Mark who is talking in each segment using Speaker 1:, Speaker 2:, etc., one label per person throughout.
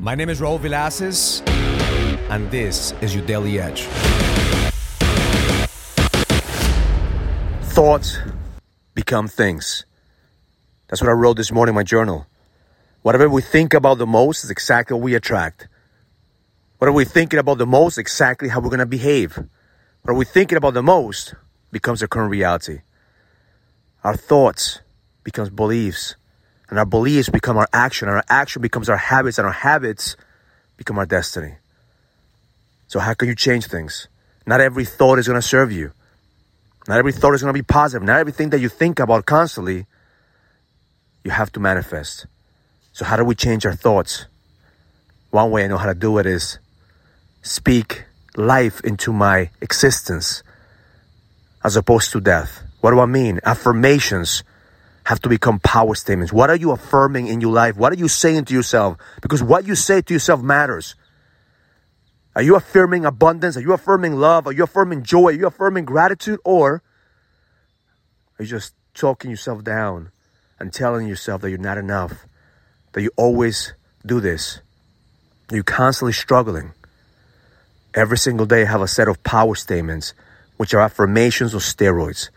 Speaker 1: My name is Raul Villacis, and this is your Daily Edge.
Speaker 2: Thoughts become things. That's what I wrote this morning in my journal. Whatever we think about the most is exactly what we attract. What are we thinking about the most? Exactly how we're going to behave. What are we thinking about the most becomes our current reality. Our thoughts becomes beliefs, and our beliefs become our action, and our action becomes our habits, and our habits become our destiny. So how can you change things? Not every thought is going to serve you. Not every thought is going to be positive. Not everything that you think about constantly, you have to manifest. So how do we change our thoughts? One way I know how to do it is speak life into my existence as opposed to death. What do I mean? Affirmations have to become power statements. What are you affirming in your life? What are you saying to yourself? Because what you say to yourself matters. Are you affirming abundance? Are you affirming love? Are you affirming joy? Are you affirming gratitude? Or are you just talking yourself down and telling yourself that you're not enough? That you always do this? You're constantly struggling. Every single day, I have a set of power statements, which are affirmations or steroids.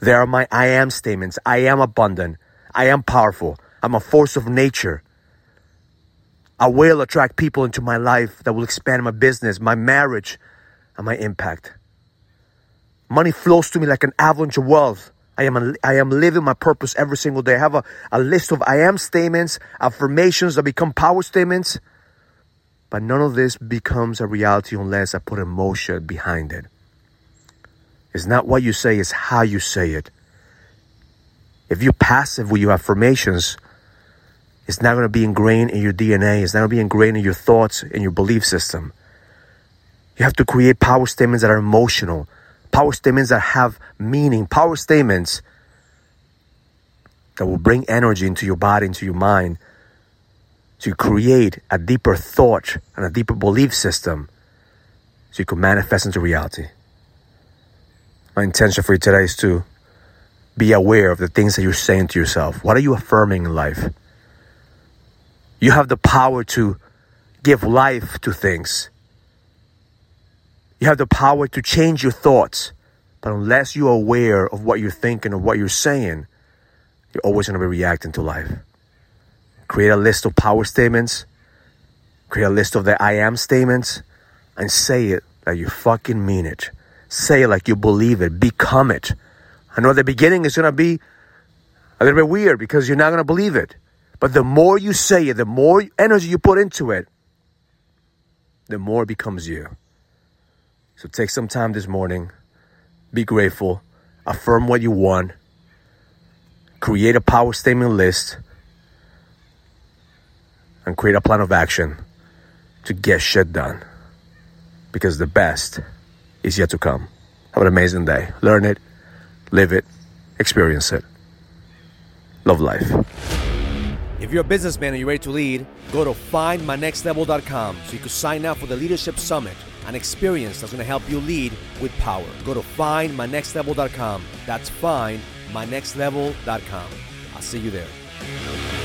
Speaker 2: They are my I am statements. I am abundant. I am powerful. I'm a force of nature. I will attract people into my life that will expand my business, my marriage, and my impact. Money flows to me like an avalanche of wealth. I am, a, I am living my purpose every single day. I have a, a list of I am statements, affirmations that become power statements. But none of this becomes a reality unless I put emotion behind it. It's not what you say, it's how you say it. If you're passive with your affirmations, it's not going to be ingrained in your DNA. It's not going to be ingrained in your thoughts and your belief system. You have to create power statements that are emotional, power statements that have meaning, power statements that will bring energy into your body, into your mind, to create a deeper thought and a deeper belief system so you can manifest into reality. My intention for you today is to be aware of the things that you're saying to yourself. What are you affirming in life? You have the power to give life to things. You have the power to change your thoughts. But unless you're aware of what you're thinking or what you're saying, you're always going to be reacting to life. Create a list of power statements, create a list of the I am statements, and say it that you fucking mean it. Say like you believe it. Become it. I know the beginning is going to be a little bit weird because you're not going to believe it. But the more you say it, the more energy you put into it, the more it becomes you. So take some time this morning, be grateful, affirm what you want, create a power statement list, and create a plan of action to get shit done. Because the best is yet to come. Have an amazing day. Learn it, live it, experience it. Love life.
Speaker 1: If you're a businessman and you're ready to lead, go to findmynextlevel.com so you can sign up for the Leadership Summit, an experience that's going to help you lead with power. Go to findmynextlevel.com. That's findmynextlevel.com. I'll see you there.